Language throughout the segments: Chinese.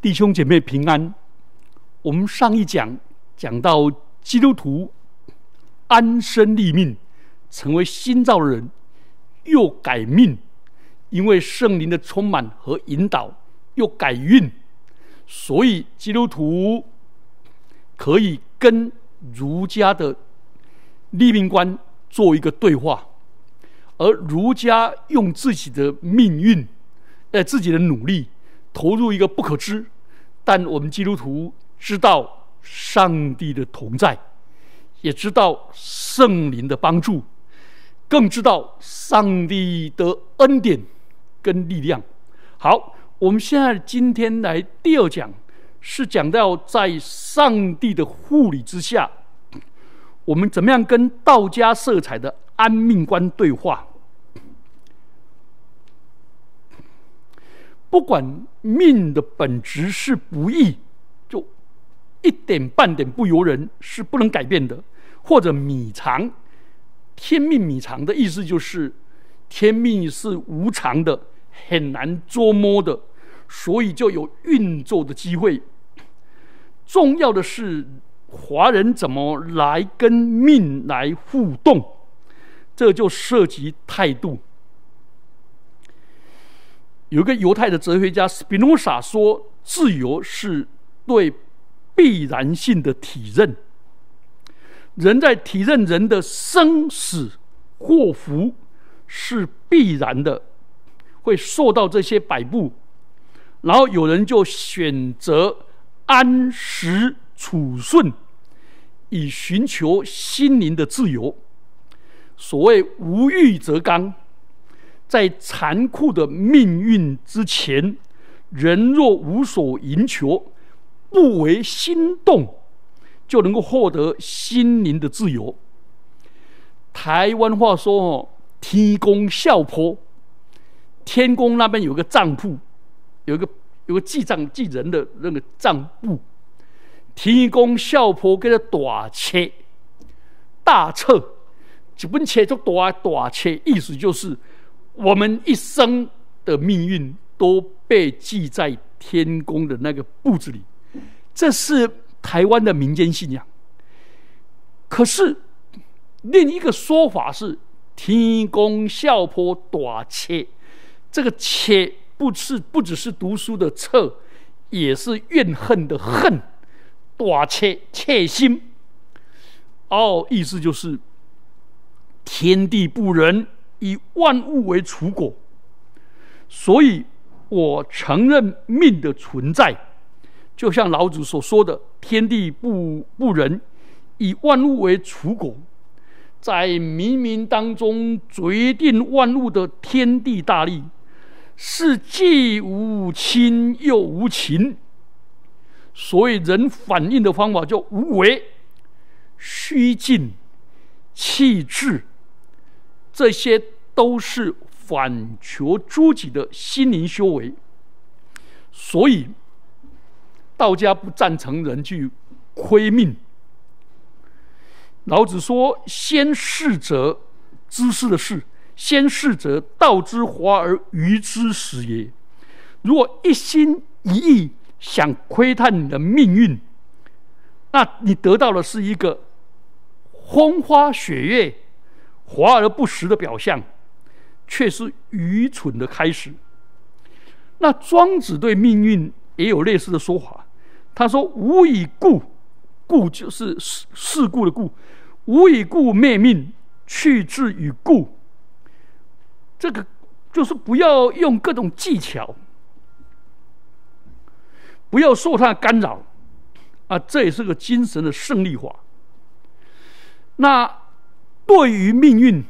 弟兄姐妹平安。我们上一讲讲到基督徒安身立命，成为新造的人，又改命，因为圣灵的充满和引导，又改运，所以基督徒可以跟儒家的立命观做一个对话，而儒家用自己的命运，呃，自己的努力。投入一个不可知，但我们基督徒知道上帝的同在，也知道圣灵的帮助，更知道上帝的恩典跟力量。好，我们现在今天来第二讲，是讲到在上帝的护理之下，我们怎么样跟道家色彩的安命观对话。不管命的本质是不义，就一点半点不由人是不能改变的，或者米长，天命米长的意思就是天命是无常的，很难捉摸的，所以就有运作的机会。重要的是华人怎么来跟命来互动，这就涉及态度。有个犹太的哲学家斯宾诺莎说：“自由是对必然性的体认。人在体认人的生死祸福是必然的，会受到这些摆布。然后有人就选择安实处顺，以寻求心灵的自由。所谓无欲则刚。”在残酷的命运之前，人若无所营求，不为心动，就能够获得心灵的自由。台湾话说：“哦，天公笑坡，天宫那边有个账簿，有个有个记账记人的那个账簿。天公笑坡给他大切大册，一本册就大大切，意思就是。我们一生的命运都被记在天宫的那个簿子里，这是台湾的民间信仰。可是另一个说法是“天公笑破大切”，这个“切”不是不只是读书的“册”，也是怨恨的“恨”，短切切心。哦，意思就是天地不仁。以万物为刍狗，所以我承认命的存在，就像老子所说的“天地不不仁，以万物为刍狗”。在冥冥当中决定万物的天地大力，是既无亲又无情，所以人反应的方法就无为、虚静、气质。这些都是反求诸己的心灵修为，所以道家不赞成人去亏命。老子说：“先逝者，知事的事；先逝者，道之华而愚之始也。”如果一心一意想窥探你的命运，那你得到的是一个风花雪月。华而不实的表象，却是愚蠢的开始。那庄子对命运也有类似的说法。他说：“无以故，故就是事事故的故；无以故灭命，去之与故。”这个就是不要用各种技巧，不要受他干扰啊！这也是个精神的胜利法。那。对于命运，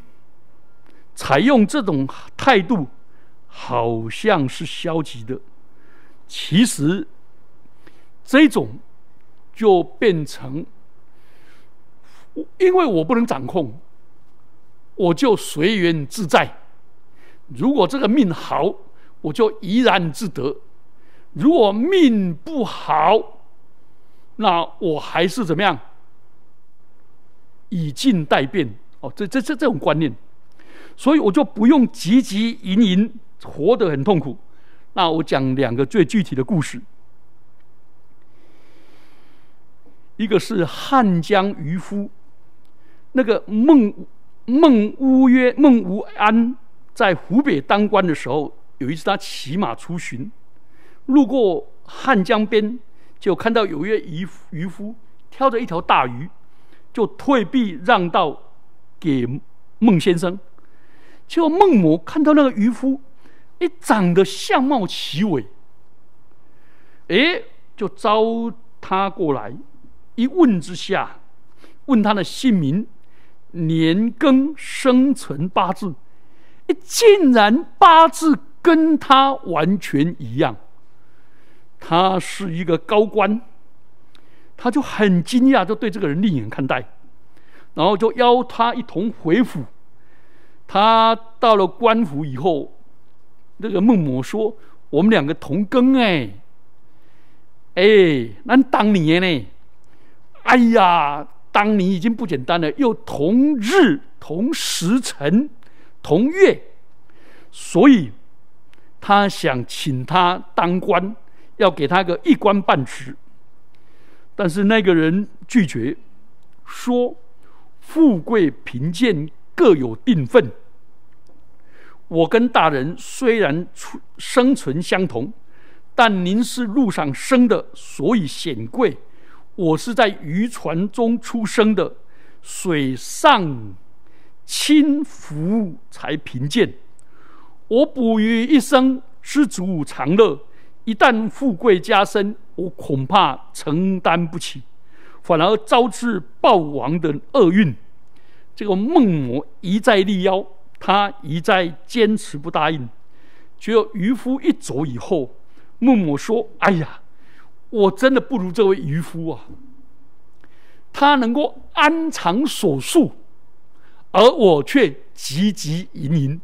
采用这种态度，好像是消极的。其实，这种就变成，因为我不能掌控，我就随缘自在。如果这个命好，我就怡然自得；如果命不好，那我还是怎么样？以静待变。哦，这这这这种观念，所以我就不用汲汲营营，活得很痛苦。那我讲两个最具体的故事。一个是汉江渔夫，那个孟孟乌约孟无安在湖北当官的时候，有一次他骑马出巡，路过汉江边，就看到有一位渔渔夫挑着一条大鱼，就退避让道给孟先生。结果孟母看到那个渔夫，一长得相貌奇伟，哎，就招他过来。一问之下，问他的姓名、年庚、生辰八字，哎竟然八字跟他完全一样。他是一个高官，他就很惊讶，就对这个人另眼看待，然后就邀他一同回府。他到了官府以后，那个孟母说：“我们两个同庚哎，哎，那当年呢？”哎呀，当你已经不简单了，又同日同时辰同月，所以他想请他当官，要给他个一官半职。但是那个人拒绝，说：“富贵贫贱各有定分。我跟大人虽然出生存相同，但您是路上生的，所以显贵。”我是在渔船中出生的，水上轻浮才贫贱。我捕鱼一生知足常乐，一旦富贵加身，我恐怕承担不起，反而招致暴亡的厄运。这个孟母一再力邀，他一再坚持不答应。只有渔夫一走以后，孟母说：“哎呀。”我真的不如这位渔夫啊！他能够安常所述，而我却汲汲营营；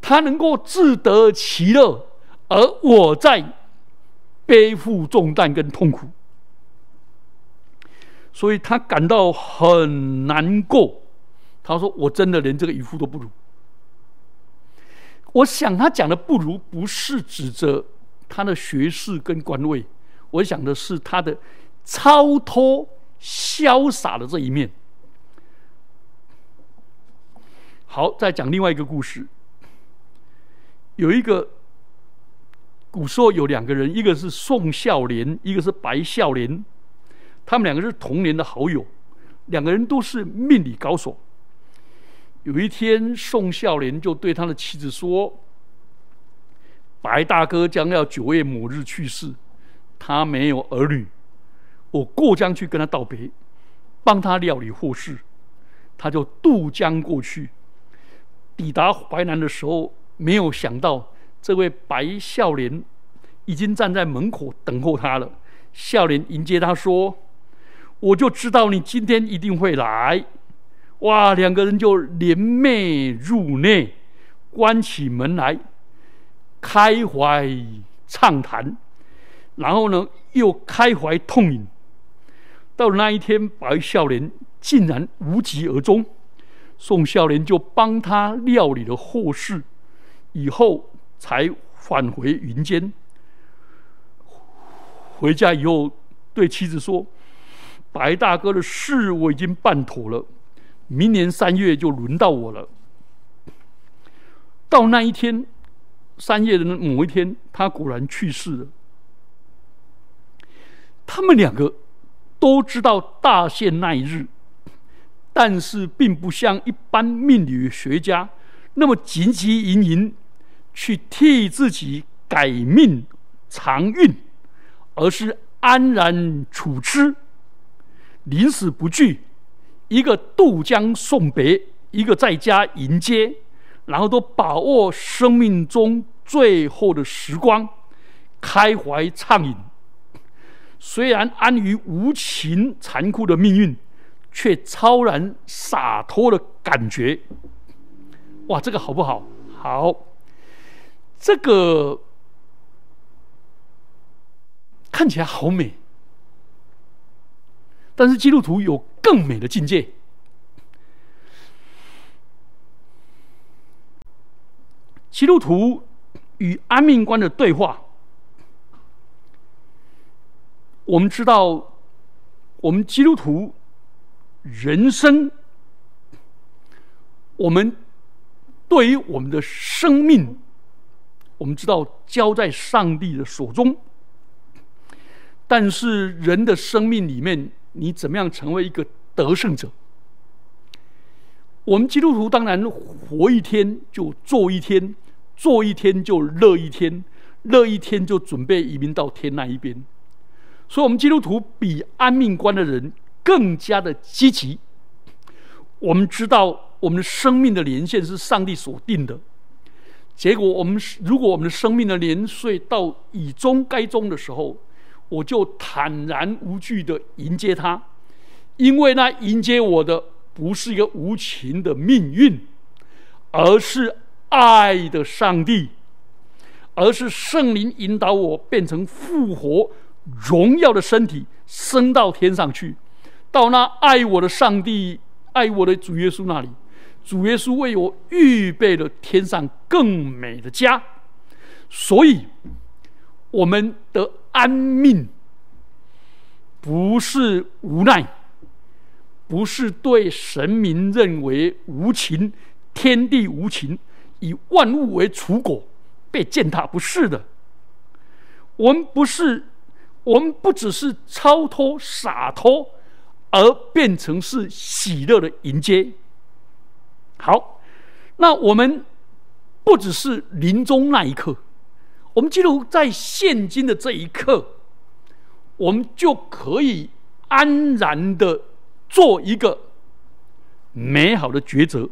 他能够自得其乐，而我在背负重担跟痛苦，所以他感到很难过。他说：“我真的连这个渔夫都不如。”我想他讲的“不如”，不是指着。他的学识跟官位，我想的是他的超脱潇洒的这一面。好，再讲另外一个故事。有一个古时候有两个人，一个是宋孝廉，一个是白孝廉，他们两个是同年的好友，两个人都是命理高手。有一天，宋孝廉就对他的妻子说。白大哥将要九月某日去世，他没有儿女，我过江去跟他道别，帮他料理后事，他就渡江过去。抵达淮南的时候，没有想到这位白孝廉已经站在门口等候他了。孝廉迎接他说：“我就知道你今天一定会来。”哇，两个人就联袂入内，关起门来。开怀畅谈，然后呢，又开怀痛饮。到那一天，白孝廉竟然无疾而终，宋孝廉就帮他料理了后事，以后才返回云间。回家以后，对妻子说：“白大哥的事我已经办妥了，明年三月就轮到我了。”到那一天。三月的某一天，他果然去世了。他们两个都知道大限那一日，但是并不像一般命理学家那么汲汲营营去替自己改命长运，而是安然处之，临死不惧。一个渡江送别，一个在家迎接。然后都把握生命中最后的时光，开怀畅饮。虽然安于无情残酷的命运，却超然洒脱的感觉。哇，这个好不好？好，这个看起来好美。但是基督徒有更美的境界。基督徒与安命官的对话，我们知道，我们基督徒人生，我们对于我们的生命，我们知道交在上帝的手中。但是人的生命里面，你怎么样成为一个得胜者？我们基督徒当然活一天就做一天，做一天就乐一天，乐一天就准备移民到天那一边。所以，我们基督徒比安命观的人更加的积极。我们知道，我们的生命的年限是上帝所定的。结果，我们如果我们的生命的年岁到以终该终的时候，我就坦然无惧的迎接他，因为那迎接我的不是一个无情的命运，而是爱的上帝，而是圣灵引导我变成复活荣耀的身体，升到天上去，到那爱我的上帝、爱我的主耶稣那里。主耶稣为我预备了天上更美的家，所以我们的。安命不是无奈，不是对神明认为无情，天地无情，以万物为刍狗，被践踏，不是的。我们不是，我们不只是超脱洒脱，而变成是喜乐的迎接。好，那我们不只是临终那一刻。我们基督徒在现今的这一刻，我们就可以安然的做一个美好的抉择，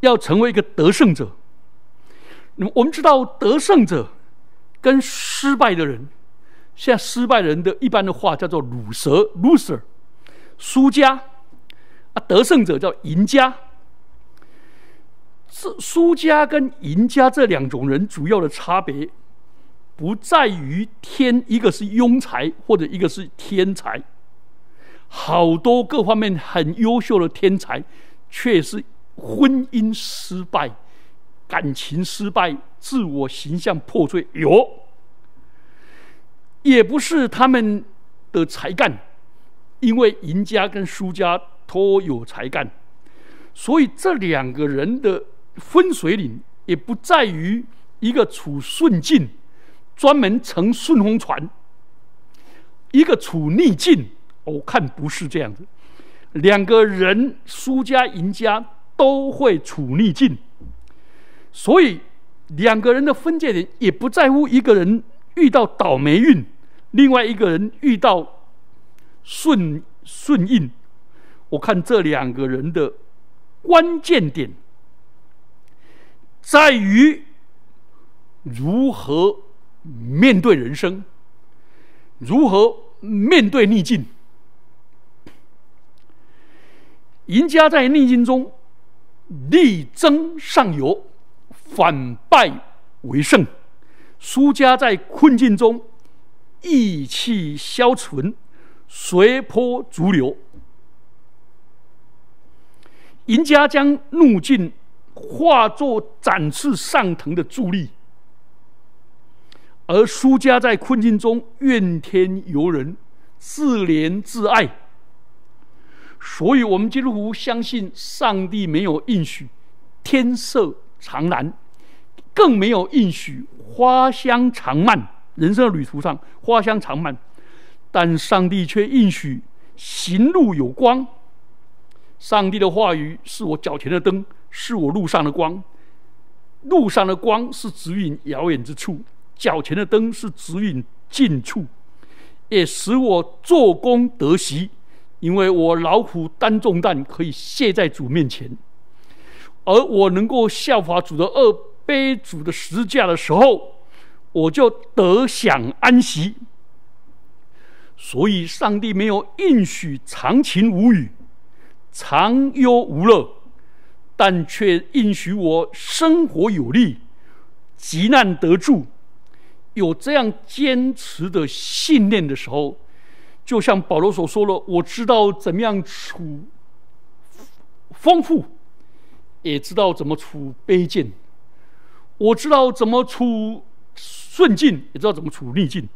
要成为一个得胜者。那么我们知道，得胜者跟失败的人，像失败人的一般的话叫做“鲁蛇 ”（loser），输家啊；得胜者叫赢家。这输家跟赢家这两种人主要的差别。不在于天，一个是庸才，或者一个是天才。好多各方面很优秀的天才，却是婚姻失败、感情失败、自我形象破碎。有，也不是他们的才干，因为赢家跟输家都有才干，所以这两个人的分水岭，也不在于一个处顺境。专门乘顺风船，一个处逆境，我看不是这样子。两个人输家赢家都会处逆境，所以两个人的分界点也不在乎一个人遇到倒霉运，另外一个人遇到顺顺应。我看这两个人的关键点在于如何。面对人生，如何面对逆境？赢家在逆境中力争上游，反败为胜；输家在困境中意气消沉，随波逐流。赢家将怒境化作展翅上腾的助力。而输家在困境中怨天尤人、自怜自爱，所以我们基督徒相信上帝没有应许天色常蓝，更没有应许花香常漫。人生的旅途上，花香常漫，但上帝却应许行路有光。上帝的话语是我脚前的灯，是我路上的光。路上的光是指引遥远之处。脚前的灯是指引近处，也使我做工得喜，因为我劳苦担重担，可以卸在主面前；而我能够效法主的二背主的十字架的时候，我就得享安息。所以，上帝没有应许长情无语、长忧无乐，但却应许我生活有力、急难得助。有这样坚持的信念的时候，就像保罗所说的：“我知道怎么样处丰富，也知道怎么处卑贱；我知道怎么处顺境，也知道怎么处逆境。”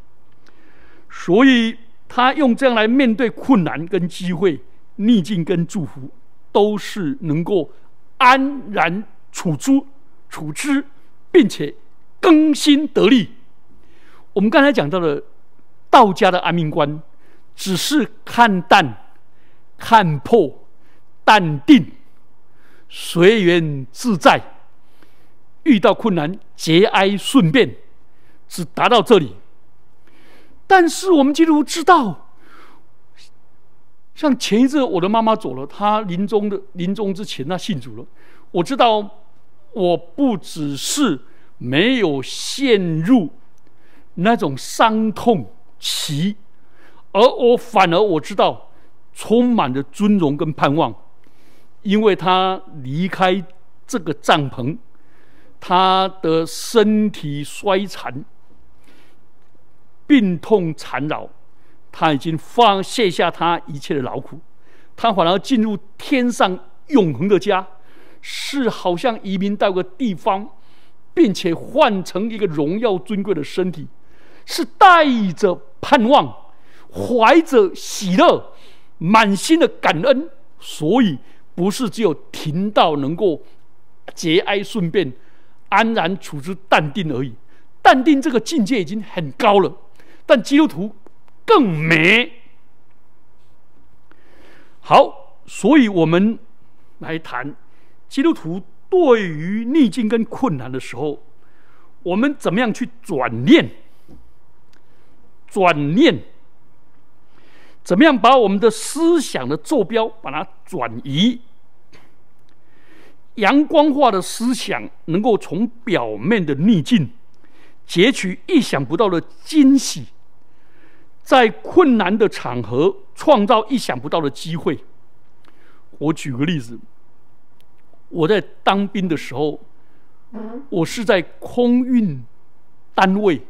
所以，他用这样来面对困难跟机会、逆境跟祝福，都是能够安然处之、处之，并且更新得力。我们刚才讲到的道家的安命观，只是看淡、看破、淡定、随缘自在，遇到困难节哀顺变，只达到这里。但是我们基督徒知道，像前一阵我的妈妈走了，她临终的临终之前，她信主了。我知道，我不只是没有陷入那种伤痛期，而我反而我知道，充满着尊荣跟盼望，因为他离开这个帐篷，他的身体衰残。病痛缠绕，他已经放卸下他一切的劳苦，他反而进入天上永恒的家，是好像移民到个地方，并且换成一个荣耀尊贵的身体，是带着盼望，怀着喜乐，满心的感恩，所以不是只有停到能够节哀顺变、安然处之淡定而已，淡定这个境界已经很高了。但基督徒更美。好，所以我们来谈基督徒对于逆境跟困难的时候，我们怎么样去转念？转念，怎么样把我们的思想的坐标把它转移？阳光化的思想能够从表面的逆境截取意想不到的惊喜。在困难的场合创造意想不到的机会。我举个例子，我在当兵的时候，我是在空运单位，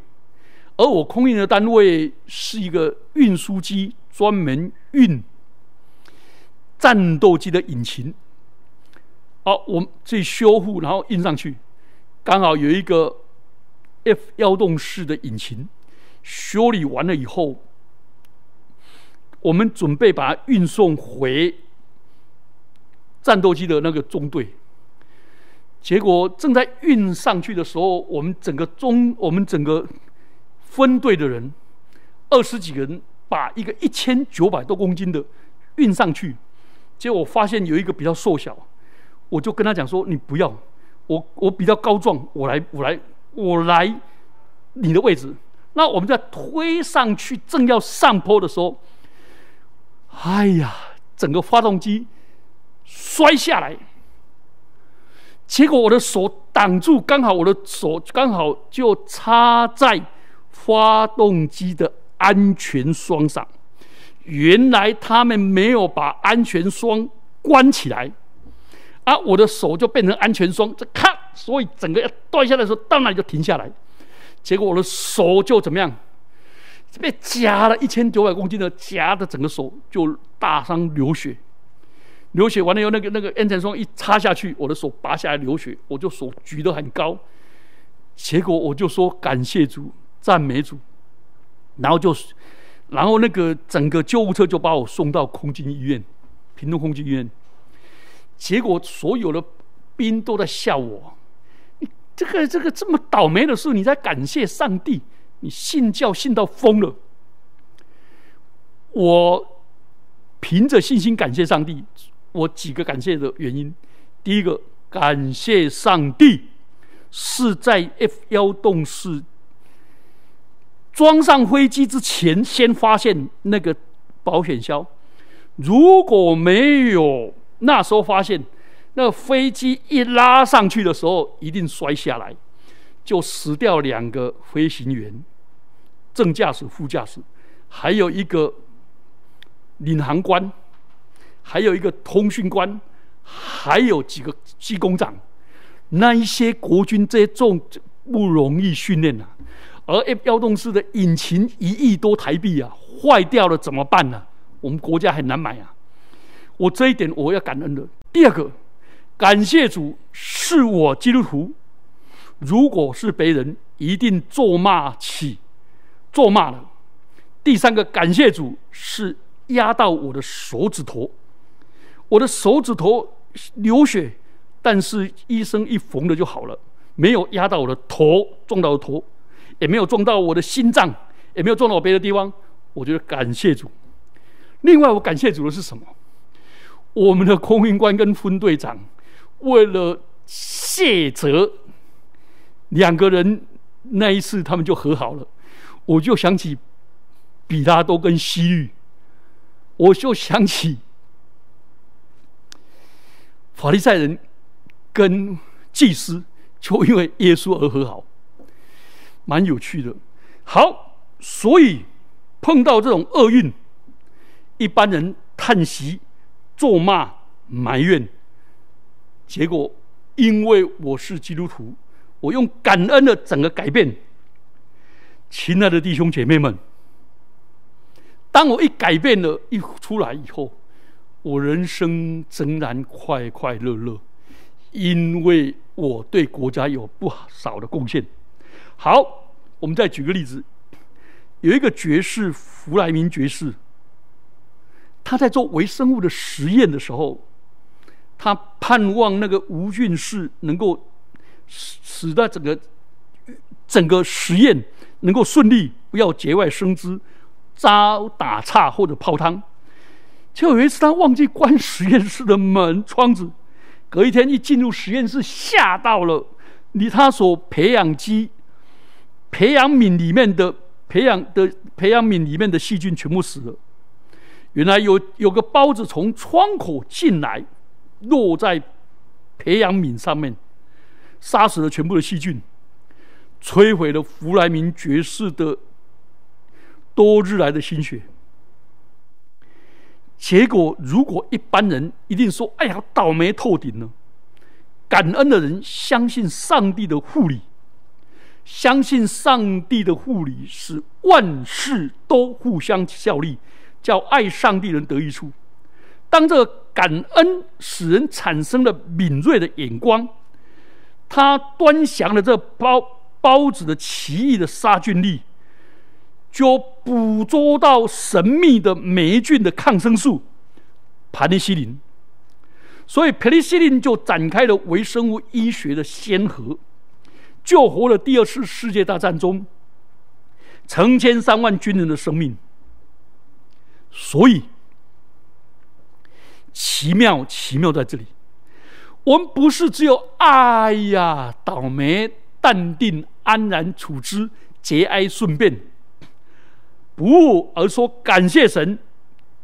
而我空运的单位是一个运输机，专门运战斗机的引擎。好，我们这修复，然后运上去，刚好有一个 F 幺洞式的引擎，修理完了以后。我们准备把它运送回战斗机的那个中队，结果正在运上去的时候，我们整个中我们整个分队的人二十几个人把一个一千九百多公斤的运上去，结果发现有一个比较瘦小，我就跟他讲说：“你不要，我我比较高壮，我来我来我来你的位置。”那我们在推上去正要上坡的时候。哎呀，整个发动机摔下来，结果我的手挡住，刚好我的手刚好就插在发动机的安全栓上。原来他们没有把安全栓关起来，啊，我的手就变成安全栓，这咔，所以整个要断下来的时候，到那里就停下来。结果我的手就怎么样？被夹了一千九百公斤的夹的整个手就大伤流血，流血完了以后，那个那个安全霜一插下去，我的手拔下来流血，我就手举得很高，结果我就说感谢主，赞美主，然后就，然后那个整个救护车就把我送到空军医院，平东空军医院，结果所有的兵都在笑我，你这个这个这么倒霉的事，你在感谢上帝。你信教信到疯了，我凭着信心感谢上帝。我几个感谢的原因：第一个，感谢上帝是在 F 幺洞式装上飞机之前，先发现那个保险销。如果没有那时候发现，那飞机一拉上去的时候，一定摔下来。就死掉两个飞行员，正驾驶、副驾驶，还有一个领航官，还有一个通讯官，还有几个机工长。那一些国军这些重不容易训练啊。而 F 幺洞式的引擎一亿多台币啊，坏掉了怎么办呢？我们国家很难买啊。我这一点我要感恩的。第二个，感谢主，是我基督徒。如果是别人，一定咒骂起，咒骂了，第三个感谢主是压到我的手指头，我的手指头流血，但是医生一缝了就好了，没有压到我的头，撞到头，也没有撞到我的心脏，也没有撞到我别的地方。我觉得感谢主。另外，我感谢主的是什么？我们的空运官跟分队长为了谢责，两个人那一次他们就和好了。我就想起比拉多跟西域，我就想起法利赛人跟祭司，就因为耶稣而和好，蛮有趣的。好，所以碰到这种厄运，一般人叹息、咒骂、埋怨，结果因为我是基督徒，我用感恩的整个改变。亲爱的弟兄姐妹们，当我一改变了，一出来以后，我人生仍然快快乐乐，因为我对国家有不少的贡献。好，我们再举个例子，有一个爵士弗莱明爵士，他在做微生物的实验的时候，他盼望那个无菌室能够使使得整个整个实验。能够顺利，不要节外生枝、扎打岔或者泡汤。就有一次，他忘记关实验室的门窗子，隔一天一进入实验室，吓到了。你他所培养基、培养皿里面的培养的培养皿里面的细菌全部死了。原来有有个孢子从窗口进来，落在培养皿上面，杀死了全部的细菌。摧毁了弗莱明爵士的多日来的心血。结果，如果一般人一定说：“哎呀，倒霉透顶了。”感恩的人相信上帝的护理，相信上帝的护理是万事都互相效力，叫爱上帝人得益处。当这个感恩使人产生了敏锐的眼光，他端详了这包。包子的奇异的杀菌力，就捕捉到神秘的霉菌的抗生素——盘尼西林。所以，盘尼西林就展开了微生物医学的先河，救活了第二次世界大战中成千上万军人的生命。所以，奇妙奇妙在这里，我们不是只有哎呀倒霉。淡定安然处之，节哀顺变，不而说感谢神，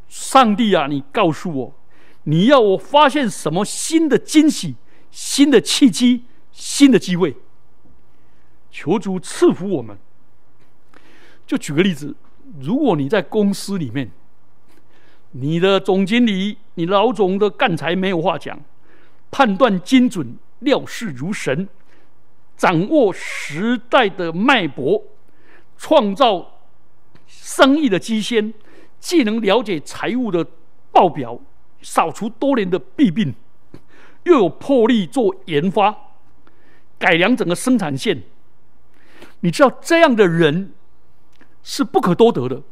上帝啊，你告诉我，你要我发现什么新的惊喜、新的契机、新的机会？求主赐福我们。就举个例子，如果你在公司里面，你的总经理、你老总的干才没有话讲，判断精准，料事如神。掌握时代的脉搏，创造生意的基先，既能了解财务的报表，扫除多年的弊病，又有魄力做研发，改良整个生产线。你知道这样的人是不可多得的，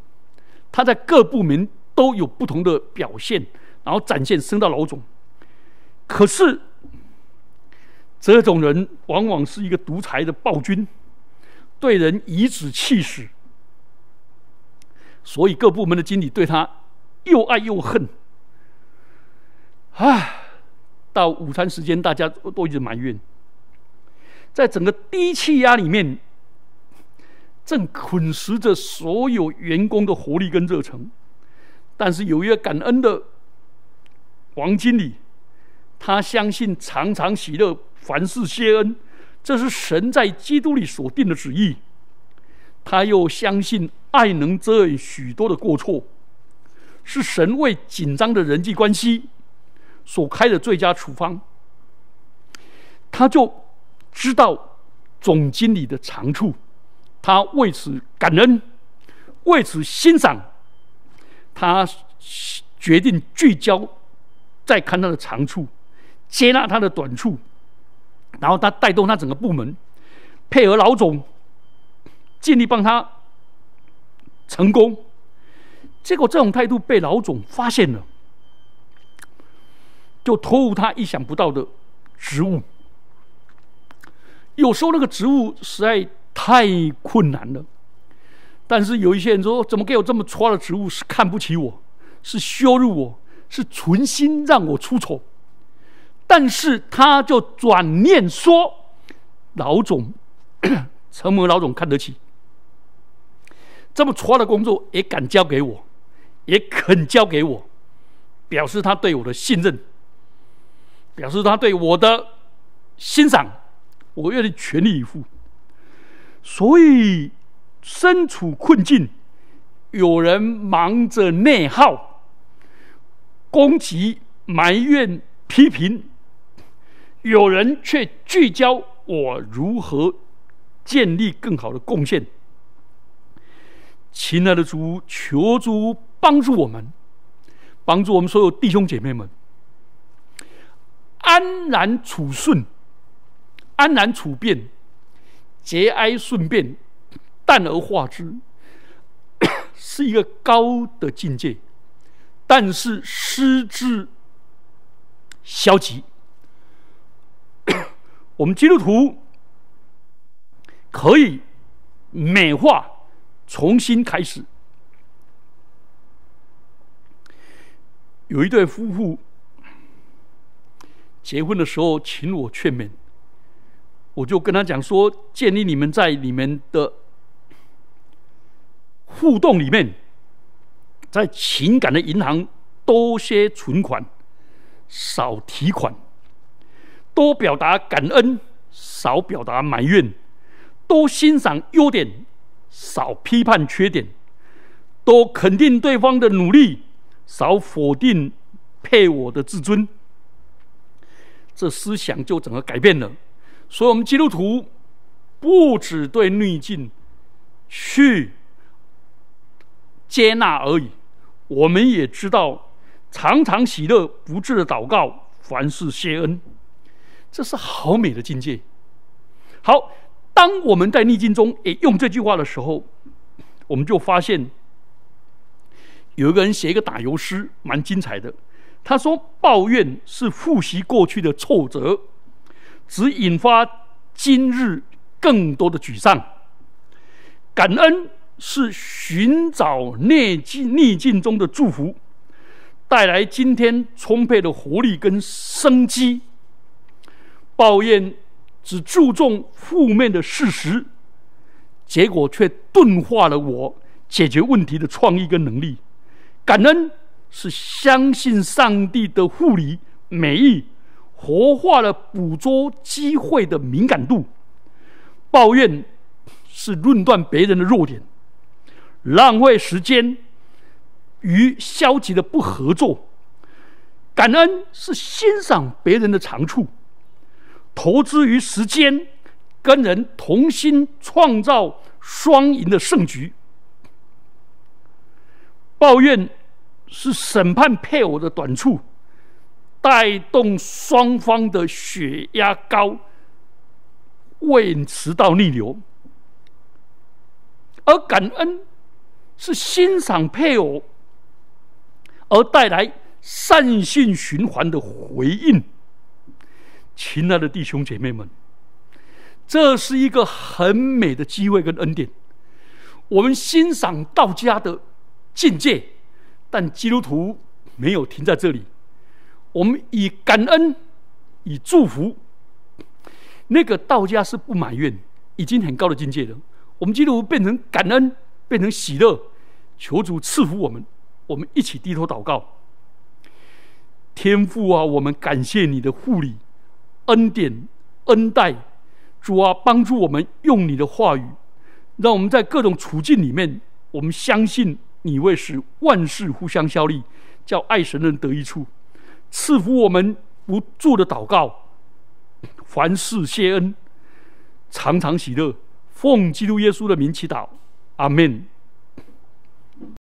他在各部门都有不同的表现，然后展现升到老总。可是。这种人往往是一个独裁的暴君，对人颐指气使，所以各部门的经理对他又爱又恨。啊，到午餐时间，大家都一直埋怨，在整个低气压里面，正啃食着所有员工的活力跟热忱。但是有一个感恩的王经理，他相信常常喜乐。凡事谢恩，这是神在基督里所定的旨意。他又相信爱能遮掩许多的过错，是神为紧张的人际关系所开的最佳处方。他就知道总经理的长处，他为此感恩，为此欣赏。他决定聚焦，再看他的长处，接纳他的短处。然后他带动他整个部门，配合老总，尽力帮他成功。结果这种态度被老总发现了，就托付他意想不到的职务。有时候那个职务实在太困难了，但是有一些人说：“怎么给我这么差的职务？是看不起我，是羞辱我，是存心让我出丑。”但是他就转念说：“老总，陈某老总看得起，这么差的工作也敢交给我，也肯交给我，表示他对我的信任，表示他对我的欣赏。”我愿意全力以赴，所以身处困境，有人忙着内耗、攻击、埋怨、批评；有人却聚焦我如何建立更好的贡献。亲爱的主，求主帮助我们，帮助我们所有弟兄姐妹们安然处顺。安然处变，节哀顺变，淡而化之，是一个高的境界。但是失之消极。我们基督徒可以美化，重新开始。有一对夫妇结婚的时候，请我劝勉。我就跟他讲说，建议你们在你们的互动里面，在情感的银行多些存款，少提款；多表达感恩，少表达埋怨；多欣赏优点，少批判缺点；多肯定对方的努力，少否定配我的自尊。这思想就整个改变了。所以，我们基督徒不只对逆境去接纳而已，我们也知道常常喜乐、不至的祷告，凡事谢恩，这是好美的境界。好，当我们在逆境中也用这句话的时候，我们就发现有一个人写一个打油诗，蛮精彩的。他说：“抱怨是复习过去的挫折。”只引发今日更多的沮丧。感恩是寻找逆境逆境中的祝福，带来今天充沛的活力跟生机。抱怨只注重负面的事实，结果却钝化了我解决问题的创意跟能力。感恩是相信上帝的护理美意。活化了捕捉机会的敏感度，抱怨是论断别人的弱点，浪费时间与消极的不合作；感恩是欣赏别人的长处，投资于时间，跟人同心创造双赢的胜局。抱怨是审判配偶的短处。带动双方的血压高，胃食道逆流；而感恩是欣赏配偶，而带来善性循环的回应。亲爱的弟兄姐妹们，这是一个很美的机会跟恩典。我们欣赏道家的境界，但基督徒没有停在这里。我们以感恩，以祝福，那个道家是不埋怨，已经很高的境界了。我们基督徒变成感恩，变成喜乐，求主赐福我们。我们一起低头祷告，天父啊，我们感谢你的护理、恩典、恩待。主啊，帮助我们用你的话语，让我们在各种处境里面，我们相信你会使万事互相效力，叫爱神人得益处。赐福我们不住的祷告，凡事谢恩，常常喜乐，奉基督耶稣的名祈祷，阿门。